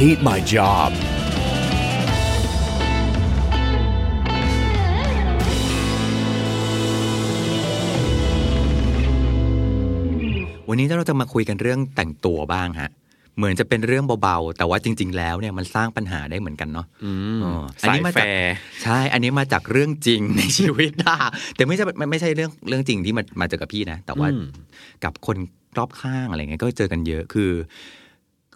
hate my job. วันนี้เราจะมาคุยกันเรื่องแต่งตัวบ้างฮะ เหมือนจะเป็นเรื่องเบาๆ แต่ว่าจริง ๆ แล้วเนี่ยมันสร้างปัญหาได้เหมือนกันเนาะอืมอ๋ออันนี้มาสายจากแฟร์ใช่ อันนี้มาจากเรื่องจริงในชีวิตนะแต่ไม่ใช่ไม่ไม่ใช่เรื่องเรื่องจริงที่มามาเจอกับพี่นะ แต่ว่าอืมกับคนรอบข้างอะไรเงี้ยก็เจอกันเยอะคือ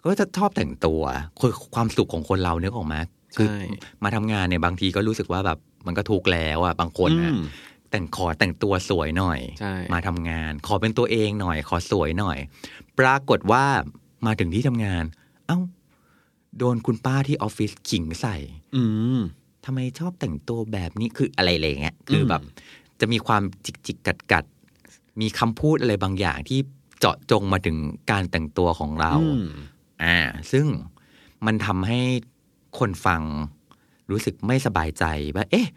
ก็จะชอบแต่งตัวคือความสุขของคนเราเนี่ยออกมาคือใช่มาทำงานเนี่ยบางทีก็รู้สึกว่าแบบมันก็ทุกข์แล้วอะบางคนนะอืมแต่งขอแต่งตัวสวยหน่อยใช่มาทำงาน ขอเป็นตัวเองหน่อย ขอสวยหน่อย ปรากฏว่ามาถึงที่ทำงาน เอ้า โดนคุณป้าที่ออฟฟิศขิงใส่ อืมทำไมชอบแต่งตัวแบบนี้คืออะไรอะไรเงี้ยคือแบบ จะมีความจิกจิกกัดกัดๆมีคำพูดอะไรบางอย่างที่เจาะจงมาถึงการแต่งตัวของเรา อืมอ่า ซึ่งมันทำให้คนฟังรู้สึกไม่สบายใจว่า เอ๊ะ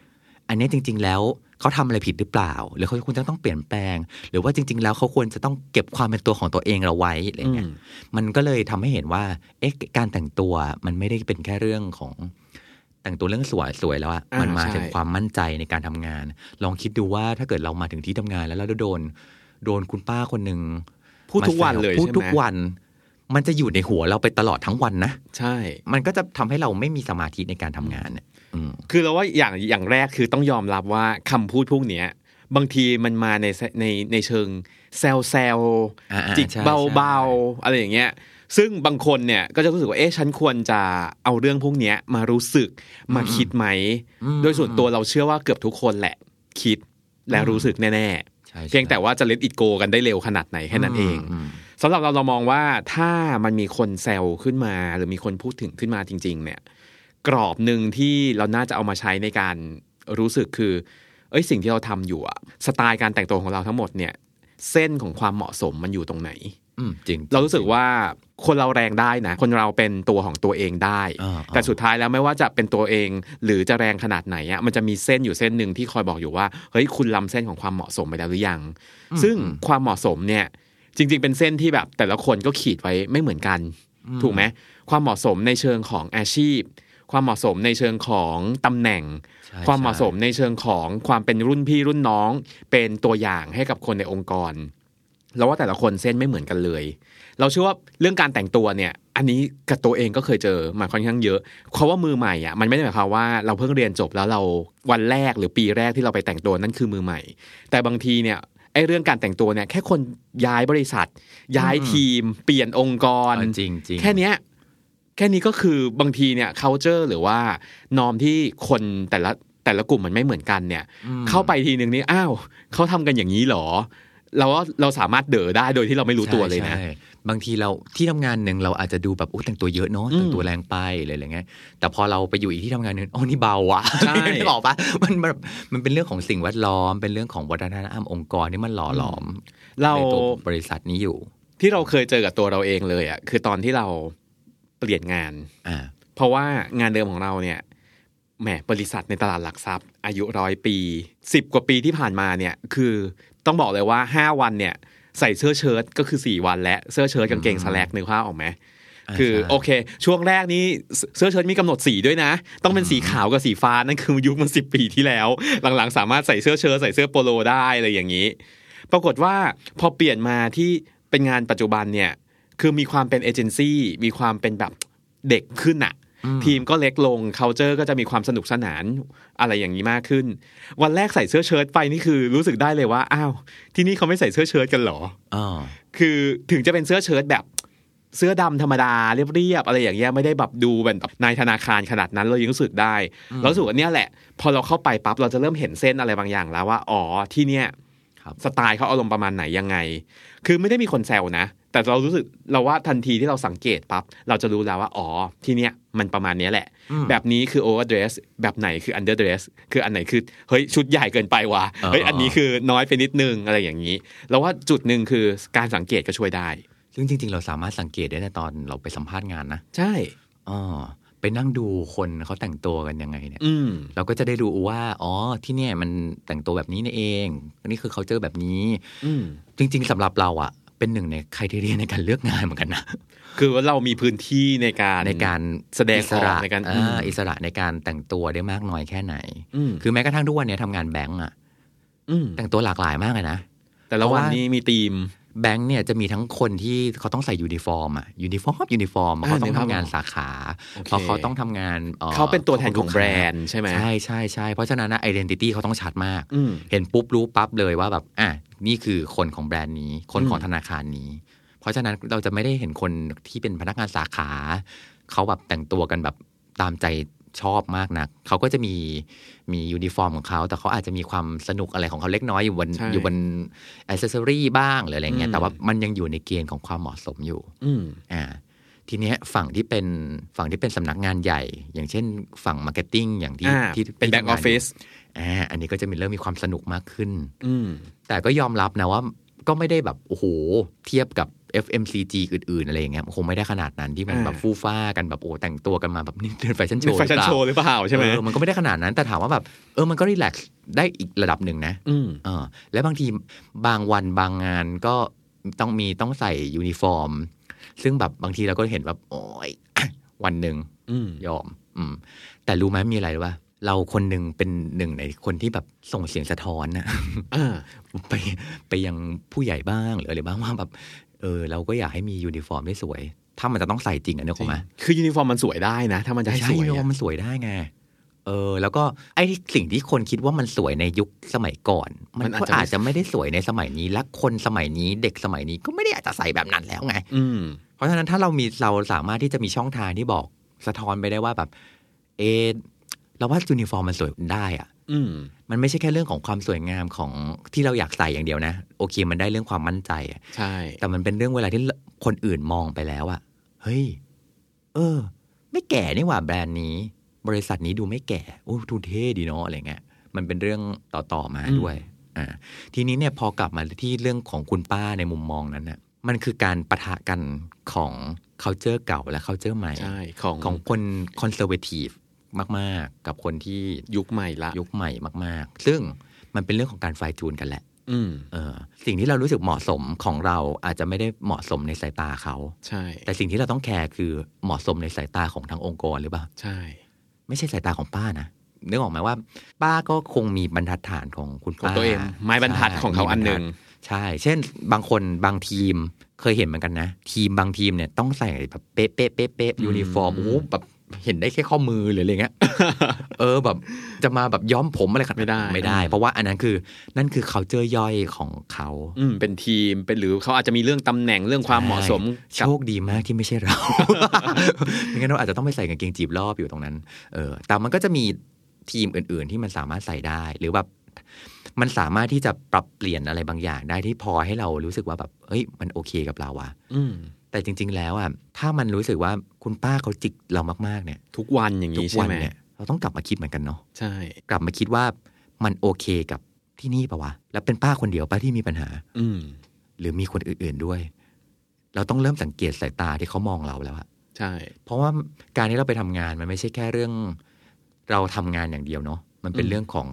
อันนี้จริง ๆ แล้วเขาทำอะไรผิดหรือเปล่า หรือเขาควรจะต้องเปลี่ยนแปลง หรือว่าจริง ๆ แล้วเขาควรจะต้องเก็บความเป็นตัวของตัวเองเราไว้อะไรเงี้ยอืมมันก็เลยทำให้เห็นว่า เอ๊ะ การแต่งตัวมันไม่ได้เป็นแค่เรื่องของ แต่งตัวเรื่องสวยสวยแล้วอะอ่ามัมันมาใช่ถึงความมั่นใจในการทำงาน ลองคิดดูว่าถ้าเกิดเรามาถึงที่ทำงานแล้วเราโดน โดนคุณป้าคนหนึ่งพูดทุกวันเลยพูดใช่ไหมทุกวัน มันจะอยู่ในหัวเราไปตลอดทั้งวันนะ ใช่ มันก็จะทำให้เราไม่มีสมาธิในการทำงานเนี่ยอืมคือเราว่าอย่างอย่างแรกคือต้องยอมรับว่าคำพูดพวกเนี้ย บางทีมันมาในในในเชิงแซวแซวอ่าๆจิกใช่เบาใช่ๆอะไรอย่างเงี้ยซึ่งบางคนเนี่ยก็จะรู้สึกว่าเอ๊ะฉันควรจะเอาเรื่องพวกเนี้ยมารู้สึกมาคิดไหม โดยส่วนตัวเราเชื่อว่าเกือบทุกคนแหละ คิดและรู้สึกแน่ใช่ๆเพียงแต่ว่าจะเล t อิ g โกกันได้เร็วขนาดไหนแค่นั้นเองม สำหรับเราเรามองว่าถ้ามันมีคนแซวขึ้นมา หรือมีคนพูดถึงขึ้นมาจริง ๆ เนี่ย กรอบหนึ่งที่เราน่าจะเอามาใช้ในการรู้สึกคือ เอ้ยสิ่งที่เราทำอยู่อะสไตล์การแต่งตัวของเราทั้งหมดเนี่ย เส้นของความเหมาะสมมันอยู่ตรงไหนอืมจริง เรารู้สึกว่าคนเราแรงได้นะ คนเราเป็นตัวของตัวเองได้อ่าแต่สุดท้ายแล้วไม่ว่าจะเป็นตัวเอง หรือจะแรงขนาดไหนอะมันจะมีเส้นอยู่เส้นหนึ่งที่คอยบอกอยู่ว่าเฮ้ยคุณล้ำเส้นของความเหมาะสมไปแล้วหรือยัง ซึ่งความเหมาะสมเนี่ย จริง ๆ เป็นเส้นที่แบบแต่ละคนก็ขีดไว้ไม่เหมือนกัน ถูกไหมความเหมาะสมในเชิงของอาชีพ ความเหมาะสมในเชิงของตำแหน่งใช่ความเหมาะสมใช่ในเชิงของความเป็นรุ่นพี่รุ่นน้อง เป็นตัวอย่างให้กับคนในองค์กรเราว่าแต่ละคนเส้นไม่เหมือนกันเลย เราเชื่อว่าเรื่องการแต่งตัวเนี่ย อันนี้กับตัวเองก็เคยเจอมาค่อนข้างเยอะเพราะว่ามือใหม่อะมันไม่ได้หมายความว่าเราเพิ่งเรียนจบแล้วเราวันแรกหรือปีแรกที่เราไปแต่งตัวนั่นคือมือใหม่ แต่บางทีเนี่ย ไอ้เรื่องการแต่งตัวเนี่ยแค่คนย้ายบริษัท ย้ายทีม เปลี่ยนองค์กรอ่าจริงจริงแค่เนี้ยแค่นี้ก็คือบางทีเนี่ย culture หรือว่านอมที่คนแต่ละแต่ละกลุ่มมันไม่เหมือนกันเนี่ย เข้าไปทีหนึ่งนี่อ้าวเขาทำกันอย่างนี้เหรอ เราว่าเราสามารถเด๋อได้โดยที่เราไม่รู้ตัวเลยนะใช่ใช่บางทีเราที่ทำงานหนึ่งเราอาจจะดูแบบโอ้แต่งตัวเยอะเนาะอืมแต่งตัวแรงไปอะไรอย่างเงี้ยแต่พอเราไปอยู่อีกที่ทำงานหนึ่งโอ้นี่เบาว่ะใช่นึกออกปะมันแบบมันเป็นเรื่องของสิ่งแวดล้อม เป็นเรื่องของวัฒนธรรมองค์กรที่มันหล่อหลอมเราในตัวบริษัทนี้อยู่ ที่เราเคยเจอกับตัวเราเองเลยอะคือตอนที่เราเปลี่ยนงานอ่าเพราะว่างานเดิมของเราเนี่ยแหมบริษัทในตลาดหลักทรัพย์ อายุร้อยปีสิบกว่าปีที่ผ่านมาเนี่ย คือ ต้องบอกเลยว่าห้าวันเนี่ยใส่เสื้อเชิ้ตก็คือสี่วันและเสื้อเชิ้ตกางเกงสแลกนึกภาพออกไหมอ่าคือใช่โอเค ช่วงแรกนี้เสื้อเชิ้ตมีกำหนดสีด้วยนะ ต้องเป็นสีขาวกับสีฟ้านั่นคือยุคมันสิบปีที่แล้ว หลังๆ สามารถใส่เสื้อเชิ้ตใส่เสื้อโปโลได้อะไรอย่างนี้ ปรากฏว่าพอเปลี่ยนมาที่เป็นงานปัจจุบันเนี่ยคือมีความเป็นเอเจนซี่มีความเป็นแบบเด็กขึ้นอะ ทีมก็เล็กลง culture ก็จะมีความสนุกสนานอะไรอย่างนี้มากขึ้น วันแรกใส่เสื้อเชิ้ตไปนี่คือรู้สึกได้เลยว่าอ้าวที่นี่เขาไม่ใส่เสื้อเชิ้ตกันเหรออ๋อคือถึงจะเป็นเสื้อเชิ้ตแบบเสื้อดำธรรมดาเรียบๆอะไรอย่างเงี้ยไม่ได้แบบดูแบบนายธนาคารขนาดนั้นเรายังรู้สึกได้เรารู้สึกว่าเนี่ยแหละ พอเราเข้าไปปั๊บเราจะเริ่มเห็นเส้นอะไรบางอย่างแล้วว่าอ๋อที่เนี่ยครับสไตล์เขาอารมณ์ประมาณไหนยังไง คือไม่ได้มีคนแซวนะ แต่เรารู้สึกเราว่าทันทีที่เราสังเกตปั๊บเราจะรู้แล้วว่าอ๋อที่เนี้ยมันประมาณเนี้ยแหละอืมแบบนี้คือ overdress แบบไหนคือ underdress คืออันไหนคือเฮ้ยชุดใหญ่เกินไปว่ะเออเฮ้ยอันนี้คือน้อยไปนิดนึงอะไรอย่างนี้เราว่าจุดหนึ่งคือการสังเกตก็ช่วยได้ ซึ่งจริง ๆ เราสามารถสังเกตได้ในตอนเราไปสัมภาษณ์งานนะ ใช่อ๋อไปนั่งดูคนเขาแต่งตัวกันยังไงเนี่ยอืมเราก็จะได้รู้ว่า อ๋อ ที่เนี่ยมันแต่งตัวแบบนี้นี่เองอันนี้คือเขาเจอแบบนี้อืมจริง ๆสำหรับเราอะ เป็นหนึ่งใน criteria ในการเลือกงานเหมือนกันนะ คือว่าเรามีพื้นที่ในการในการแสดงอิสระออกในการอ่อืมอิสระในการแต่งตัวได้มากน้อยแค่ไหนอืมคือแม้กระทั่งทุกวันเนี้ยทำงานแบงก์อะอืมแต่งตัวหลากหลายมากเลยนะแต่ละวันเพราะว่านี้มีธีมแบงก์เนี่ยจะมีทั้งคนที่เขาต้องใส่ยูนิฟอร์มอะ uniform uniform เพราะเขาต้องอ่านึกภาพทำงานสาขาโอเคเพราะเขาต้องทำงานอ่อเขาเป็นตัวแทนของลูกแบค้ารนด์ใช่ไหมใช่ใช่ใช่เพราะฉะนั้นนะ identity เขาต้องชัดมากอืมเห็นปุ๊บรู้ปั๊บเลยว่าแบบอะ นี่คือคนของแบรนด์นี้ คนของอืมธนาคารนี้ เพราะฉะนั้นเราจะไม่ได้เห็นคนที่เป็นพนักงานสาขา เขาแบบแต่งตัวกันแบบตามใจชอบมากนัก เขาก็จะมีมียูนิฟอร์มของเขา แต่เขาอาจจะมีความสนุกอะไรของเขาเล็กน้อยอยู่บนใช่อยู่บน accessory บ้างหรืออะไรเงี้ยอืมแต่ว่ามันยังอยู่ในเกณฑ์ของความเหมาะสมอยู่อืมอ่า ทีเนี้ยฝั่งที่เป็นฝั่งที่เป็นสำนักงานใหญ่ อย่างเช่นฝั่ง marketing อย่างที่อ่าที่เป็นที่แบ็กอทำงาอฟฟิศ อ่าอันนี้ก็จะมีเริ่มมีความสนุกมากขึ้น อืมแต่ก็ยอมรับนะว่าก็ไม่ได้แบบโอ้โหเทียบกับ FMCG อื่นๆ อะไรอย่างเงี้ยคงไม่ได้ขนาดนั้นที่มันอ่าแบบฟู่ฟ่ากันแบบโอ้แต่งตัวกันมาแบบนี่เดินแฟชั่นโชว์นี่แฟชั่นโชว์หรือเปล่าใช่ไหมเออมันก็ไม่ได้ขนาดนั้นแต่ถามว่าแบบเออมันก็ relax ได้อีกระดับหนึ่งนะอืมเออและบางทีบางวันบางงานก็ต้องมีต้องใส่ยูนิฟอร์ม ซึ่งแบบบางทีเราก็เห็นแบบโอ้ยวันหนึ่งอืมยอม อืมแต่รู้ไหมมีอะไรรู้ป่ะ เราคนหนึ่งเป็นหนึ่งในคนที่แบบส่งเสียงสะท้อนนะอ่าไปไปยังผู้ใหญ่บ้างหรืออะไรบ้างว่าแบบเออเราก็อยากให้มียูนิฟอร์มได้สวย ถ้ามันจะต้องใส่จริงอะเนี่ยผมไหมคือยูนิฟอร์มมันสวยได้นะ ถ้ามันจะให้ใช่สวยยูนิฟอร์อะมันสวยได้ไงเออแล้วก็ไอ้สิ่งที่คนคิดว่ามันสวยในยุคสมัยก่อน มันก็อาจจะไม่ได้สวยในสมัยนี้ และคนสมัยนี้เด็กสมัยนี้ก็ไม่ได้อยากจะใส่แบบนั้นแล้วไง อืมเพราะฉะนั้นถ้าเรามีเราสามารถที่จะมีช่องทางที่บอกสะท้อนไปได้ว่าแบบ เออ เราว่ายูนิฟอร์มมันสวยได้อะอืมมันไม่ใช่แค่เรื่องของความสวยงามของที่เราอยากใส่อย่างเดียวนะ โอเค มันได้เรื่องความมั่นใจอะใช่ แต่มันเป็นเรื่องเวลาที่คนอื่นมองไปแล้วอะเฮ้ย เออ ไม่แก่นี่หว่าแบรนด์นี้ บริษัทนี้ดูไม่แก่โอ้ดูเท่ดีเนาะอะไรเงี้ยมันเป็นเรื่องต่อๆมาด้วยอ่าทีนี้เนี่ยพอกลับมาที่เรื่องของคุณป้าในมุมมองนั้นน่ะมันคือการปะทะกันของ culture เก่าและ culture ใหม่ใช่ของของคน conservative มาก ๆ กับคนที่ยุคใหม่ละยุคใหม่มาก ๆ ซึ่งมันเป็นเรื่องของการไฟจูนกันแหละอืมเออสิ่งที่เรารู้สึกเหมาะสมของเราอาจจะไม่ได้เหมาะสมในสายตาเขาใช่ แต่สิ่งที่เราต้องแคร์คือเหมาะสมในสายตาของทางองค์กรหรือเปล่าใช่ ไม่ใช่สายตาของป้านะนึกออกไหมว่า ป้าก็คงมีบรรทัดฐานของคุณของป้าตัวเองไม้บรรทัดใช่ของเขาอันหนึ่งมีบรรทัดใช่ เช่น บางคนบางทีมเคยเห็นเหมือนกันนะ ทีมบางทีมเนี่ยต้องใส่แบบเป๊ะเป๊ะเป๊ะเป๊ะยูนิฟอร์มโอ้โหแบบ เห็นได้แค่ข้อมือหรืออะไรเงี้ยเออแบบจะมาแบบย้อมผมอะไรกันไม่ได้ไม่ได้ เพราะว่าอันนั้นคือนั่นคือ culture ย่อยของเขาอืมเป็นทีมเป็นหรือเขาอาจจะมีเรื่องตำแหน่งเรื่องความเหมาะสมโชกับคดีมากที่ไม่ใช่เราไม่งั้นเราอาจจะต้องไปใส่กางเกงจีบรอบอยู่ตรงนั้น เออ แต่มันก็จะมีทีมอื่น ๆ ที่มันสามารถใส่ได้หรือแบบมันสามารถที่จะปรับเปลี่ยนอะไรบางอย่างได้ที่พอให้เรารู้สึกว่าแบบ เฮ้ย มันโอเคกับเราอะอืม แต่จริง ๆ แล้วอะถ้ามันรู้สึกว่าคุณป้าเขาจิกเรามากๆเนี่ย ทุกวันอย่างทุนี้กใช่วันไหมเนี่ยเราต้องกลับมาคิดเหมือนกันเนาะใช่ กลับมาคิดว่ามันโอเคกับที่นี่ปะวะแล้วเป็นป้าคนเดียวป้าที่มีปัญหา อืมหรือมีคนอื่น ๆด้วย เราต้องเริ่มสังเกตสายตาที่เขามองเราแล้วอะใช่ เพราะว่าการที่เราไปทำงานมันไม่ใช่แค่เรื่อง เราทำงานอย่างเดียวเนาะมันเป็นเรื่องของ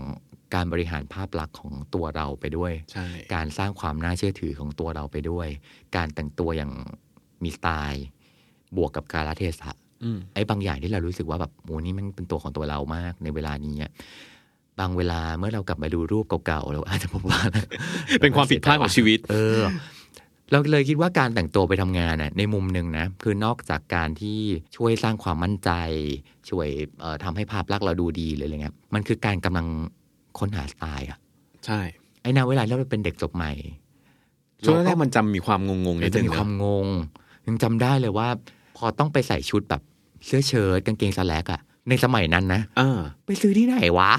การบริหารภาพลักษณ์ของตัวเราไปด้วยใช่การสร้างความน่าเชื่อถือของตัวเราไปด้วย การแต่งตัวอย่าง มีสไตล์บวกกับการละเทศะอืมไอ้บางอย่างที่เรารู้สึกว่าแบบโอ้นี่มันเป็นตัวของตัวเรามากในเวลานี้อะบางเวลาเมื่อเรากลับมาดูรูปเก่าๆเราอาจจะพบว่า เป็นความผิดพลาดของชีวิต เออ เราเลยคิดว่าการแต่งตัวไปทำงานน่ะในมุมหนึ่งนะ คือนอกจากการที่ช่วยสร้างความมั่นใจ ช่วยเอ่อทำให้ภาพลักษณ์เราดูดีหรืออะไรเงี้ยมันคือการกำลังค้นหาสไตล์อะใช่ ไอ้นาเวลาที่เราเป็นเด็กจบใหม่ช่วงแรกๆมันจำมีความงงๆนิเราดจะนึงมีความนะงง ยังจำได้เลยว่า พอต้องไปใส่ชุดแบบเสื้อเชิ้ตกางเกงสแลกอะในสมัยนั้นนะอ่าไปซื้อที่ไหนวะ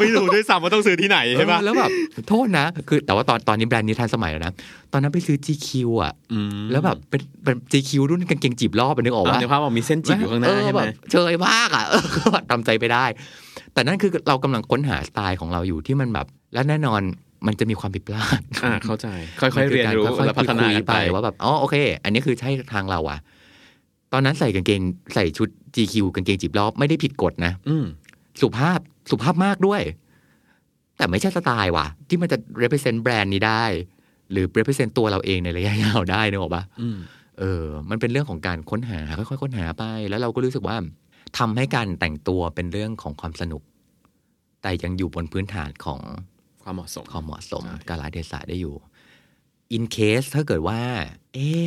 ไม่รู้ด้วยซ้ำว่าต้องซื้อที่ไหนใช่ปะเออแล้วแบบโทษนะ คือแต่ว่าตอนตอนนี้แบรนด์นี้ทันสมัยแล้วนะ ตอนนั้นไปซื้อ GQ อะอืมแล้วแบบเป็นเป็น GQ รุ่นกางเกงจีบรอบอะนึกออกอ๋อว่าในภาพบอกมีเส้นจิบอยู่ข้างหน้าเออใช่ไหมแบบเชยมากอะเออทำใจไปได้ แต่นั่นคือเรากำลังค้นหาสไตล์ของเราอยู่ที่มันแบบ และแน่นอน มันจะมีความผิดพลาดอ่าเข้าใจ ค่อยๆเรียนรู้ค่อยและๆพัฒนาคุยกันไปไปว่าแบบอ๋อโอเค อันนี้คือใช่ทางเราอะตอนนั้นใส่กางเกงใส่ชุด GQ กางเกงจีบรอบไม่ได้ผิดกฎนะ อืมสุภาพสุภาพมากด้วย แต่ไม่ใช่สไตล์ว่ะ ที่มันจะ represent แบรนด์นี้ได้ หรือ represent ตัวเราเองในระยะยาวได้นึกออกปะอืมเออ มันเป็นเรื่องของการค้นหาค่อยๆค้นหาไป แล้วเราก็รู้สึกว่าทำให้การแต่งตัวเป็นเรื่องของความสนุก แต่ยังอยู่บนพื้นฐานของ ความเหมาะสมความเหมาะสมใช่กาลเทศะได้อยู่ in case ถ้าเกิดว่า เอ๊ะ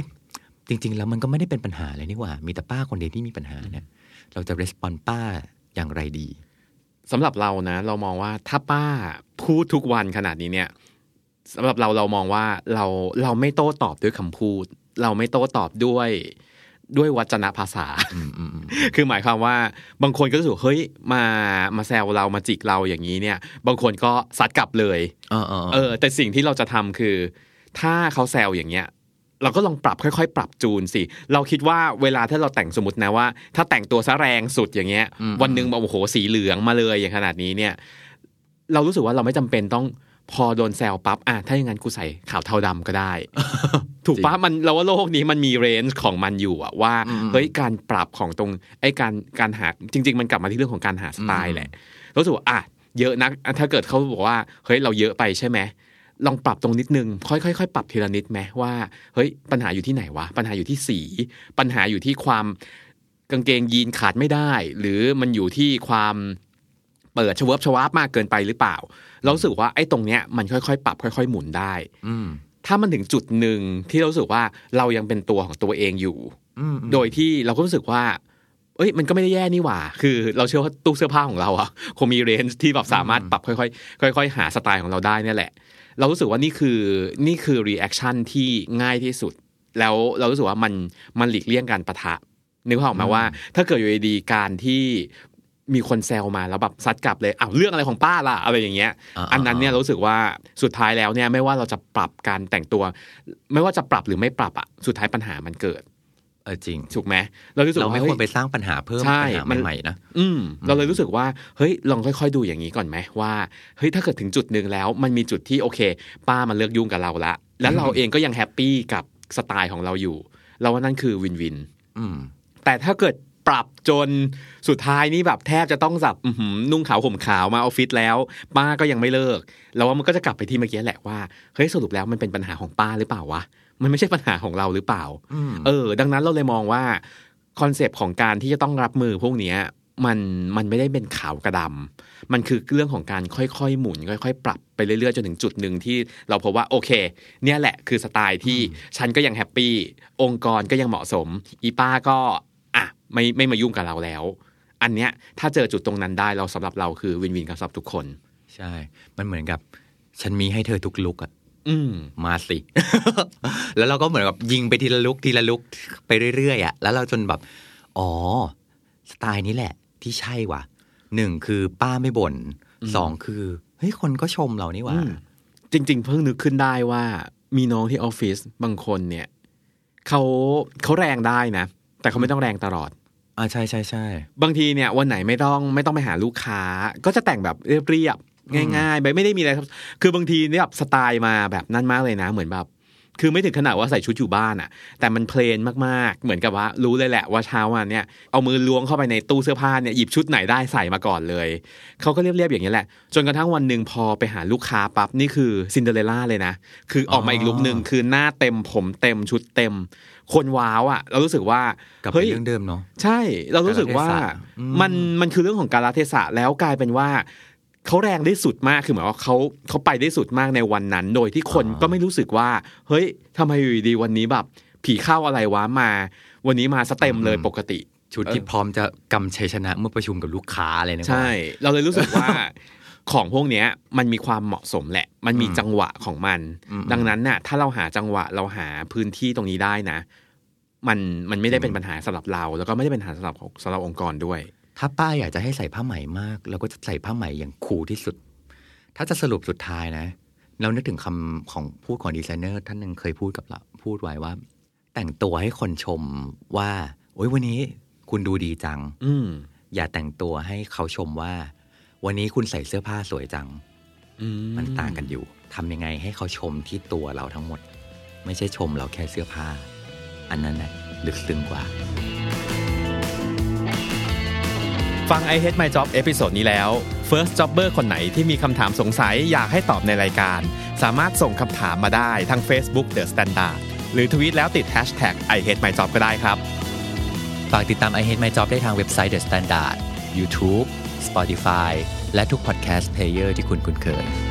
จริง ๆ แล้วมันก็ไม่ได้เป็นปัญหาเลยนี่หว่า มีแต่ป้าคนเดียวที่มีปัญหาเนี่ยเราจะ respond ป้าอย่างไรดีสำหรับเรานะ เรามองว่าถ้าป้าพูดทุกวันขนาดนี้เนี่ยสำหรับเราเรามองว่าเราเราไม่โต้ตอบด้วยคำพูด เราไม่โต้ตอบด้วย ด้วยวัจนภาษาอืมอืมอืมคือหมายความว่าบางคนก็รู้สึกเฮ้ยมามาแซวเรามาจิกเราอย่างนี้เนี่ย บางคนก็ซัดกลับเลยเออเออเออแต่สิ่งที่เราจะทำคือ ถ้าเขาแซวอย่างเงี้ย เราก็ลองปรับค่อยๆ ปรับจูนสิ เราคิดว่าเวลาถ้าเราแต่งสมมตินะว่า ถ้าแต่งตัวซะแรงสุดอย่างเงี้ย วันหนึ่งแบบโอ้โหสีเหลืองมาเลยอย่างขนาดนี้เนี่ย เรารู้สึกว่าเราไม่จำเป็นต้อง พอโดนแซวปั๊บอะถ้าอย่างนั้นกูใส่ขาวเทาดำก็ได้ ถูกปะมันเราว่าโลกนี้มันมีเรนจ์ของมันอยู่อะว่าเฮ้ยการปรับของตรงไอ้การการหาจริง ๆ มันกลับมาที่เรื่องของการหาสไตล์แหละรู้สึกว่าอะเยอะนักอะถ้าเกิดเขาบอกว่าเฮ้ยเราเยอะไปใช่ไหมลองปรับตรงนิดนึงค่อยๆค่อยๆปรับทีละนิดไหมว่าเฮ้ยปัญหาอยู่ที่ไหนวะปัญหาอยู่ที่สี ปัญหาอยู่ที่ความกางเกงยีนขาดไม่ได้ หรือมันอยู่ที่ความ เปิดชเวิบชวาบมากเกินไปหรือเปล่า เรารู้สึกว่าไอ้ตรงเนี้ยมันค่อยๆ ปรับค่อย ๆ หมุนได้ อืมถ้ามันถึงจุดหนึ่งที่เรารู้สึกว่าเรายังเป็นตัวของตัวเองอยู่อืมโดยที่เราก็รู้สึกว่า เอ้ย มันก็ไม่ได้แย่นี่หว่า คือ เราเชื่อว่าตู้เสื้อผ้าของเราอะคงมี range ที่แบบสามารถปรับค่อยๆค่อย ๆ หาสไตล์ของเราได้เนี่ยแหละ เรารู้สึกว่านี่คือนี่คือ reaction ที่ง่ายที่สุด แล้วเรารู้สึกว่ามันมันหลีกเลี่ยงการปะทะนึกภาพออกมาว่า ถ้าเกิดอยู่ดีๆการที่ มีคนแซวมาแล้วแบบซัดกลับเลยอ้าวเรื่องอะไรของป้าล่ะอะไรอย่างเงี้ยาอันนั้นเนี่ยรู้สึกว่าสุดท้ายแล้วเนี่ยไม่ว่าเราจะปรับการแต่งตัว ไม่ว่าจะปรับหรือไม่ปรับอะสุดท้ายปัญหามันเกิดเออจริงถูกไหมเรารู้สึกเราว่าไม่เฮ้ควรยไปสร้างปัญหาเพิ่มใช่ปัญหามันใหม่ๆนะอืมเราเลยรู้สึกว่าเฮ้ยลองค่อยๆดูอย่างนี้ก่อนไหมว่าเฮ้ยถ้าเกิดถึงจุดหนึ่งแล้ว มันมีจุดที่โอเค ป้ามันเลิกยุ่งกับเราละแล้วเราเองก็ยังแฮปปี้กับสไตล์ของเราอยู่ เราว่านั่นคือวินวิน อืมแต่ถ้าเกิด ปรับจนสุดท้ายนี่แบบแทบจะต้องสับอื้อหือนุ่งขาวห่มขาวมาออฟฟิศแล้ว ป้าก็ยังไม่เลิกเราว่ามันก็จะกลับไปที่เมื่อกี้แหละว่าเฮ้ยสรุปแล้วมันเป็นปัญหาของป้าหรือเปล่าวะมันไม่ใช่ปัญหาของเราหรือเปล่าอืมเออ ดังนั้นเราเลยมองว่า concept ของการที่จะต้องรับมือพวกเนี้ยมันมันไม่ได้เป็นขาวกับดำ มันคือเรื่องของการค่อยๆ หมุน ค่อยๆ ปรับไปเรื่อยๆ จนถึงจุดหนึ่งที่เราพบว่าโอเค เนี่ยแหละคือสไตล์ที่ฉันก็ยังแฮปปี้ องค์กรก็ยังเหมาะสม อีป้าก็ อะไม่ไม่มายุ่งกับเราแล้ว อันเนี้ยถ้าเจอจุดตรงนั้นได้เราสำหรับเราคือวินวินกับสำหรับทุกคน ใช่ มันเหมือนกับ ฉันมีให้เธอทุกลุกอะอืมมาสิ แล้วเราก็เหมือนกับยิงไปทีละลุกทีละลุกไปเรื่อยๆอะแล้วเราจนแบบ อ๋อ สไตล์นี้แหละ ที่ใช่ว่ะหนึ่งคือป้าไม่บ่นสองคือเฮ้ยคนก็ชมเรานี่หว่าอืมจริง ๆ เพิ่งนึกขึ้นได้ว่า มีน้องที่ออฟฟิศบางคนเนี่ยเขาเขาแรงได้นะ แต่เขาไม่ต้องแรงตลอดอ่าใช่ใช่ใช่บางทีเนี่ยวันไหนไม่ต้องไม่ต้องไปหาลูกค้า ก็จะแต่งแบบเรียบๆง่ายๆแบบไม่ได้มีอะไรครับคือบางทีเนี่ยแบบสไตล์มาแบบนั่นมากเลยนะ เหมือนแบบ คือไม่ถึงขนาดว่าใส่ชุดอยู่บ้านอะแต่มันเพลนมากๆ เหมือนกับว่ารู้เลยแหละว่าเช้าวันเนี่ยเอามือล้วงเข้าไปในตู้เสื้อผ้าเนี่ยหยิบชุดไหนได้ใส่มาก่อนเลยเขาก็เรียบๆอย่างนี้ยแหละ จนกระทั่งวันหนึ่งพอไปหาลูกค้าปั๊บนี่คือซินเดอเรลล่าเลยนะคือออกมาอีกลุคหนึ่งคือหน้าเต็มผมเต็มชุดเต็ม คนว้าวอะเรารู้สึกว่ากลับไปเฮ้ยเรื่องเดิมเนาะใช่ เรารู้สึกว่ากาลเทศะอืมมันมันคือเรื่องของการละเทศะแล้วกลายเป็นว่า เขาแรงได้สุดมากคือหมายว่าเขาเขาไปได้สุดมากในวันนั้น โดยที่คนก็ไม่รู้สึกว่า เฮ้ยทำไมอยู่ดีๆวันนี้แบบ ผีเข้าอะไรวะมา วันนี้มาสเต็มเลยปกติ ชุดที่พร้อมจะกำชัยชนะเมื่อประชุมกับลูกค้าอะไรนะใช่ เราเลยรู้สึกว่าของพวกเนี้ยมันมีความเหมาะสมแหละ มันมีจังหวะของมัน ดังนั้นน่ะ ถ้าเราหาจังหวะเราหาพื้นที่ตรงนี้ได้นะ มันมันไม่ได้เป็นปัญหาสำหรับเรา แล้วก็ไม่ได้เป็นปัญหาสำหรับสำหรับองค์กรด้วย ถ้าป้าอยากจะให้ใส่ผ้าไหมมากเราก็จะใส่ผ้าไหมอย่างคูลที่สุด ถ้าจะสรุปสุดท้ายนะ เรานึกถึงคำของพูดของดีไซเนอร์ท่านหนึ่งเคยพูดกับเราพูดไว้ว่า แต่งตัวให้คนชมว่า โอ้ยวันนี้คุณดูดีจัง อืมอย่าแต่งตัวให้เขาชมว่า วันนี้คุณใส่เสื้อผ้าสวยจังอืมันต่างกันอยู่ทำยังไงให้เขาชมที่ตัวเราทั้งหมด ไม่ใช่ชมเราแค่เสื้อผ้า อันนั้นนะลึกซึ้งกว่า ฟัง I Hate My Job episode นี้แล้ว First Jobber คนไหนที่มีคำถามสงสัยอยากให้ตอบในรายการ สามารถส่งคำถามมาได้ทาง Facebook The Standard หรือทวีตแล้วติด Hashtag I Hate My Job ก็ได้ครับ ฝากติดตาม I Hate My Job ได้ทางเว็บไซต์ The Standard YouTube Spotify และทุก podcast player ที่คุณคุ้นเคย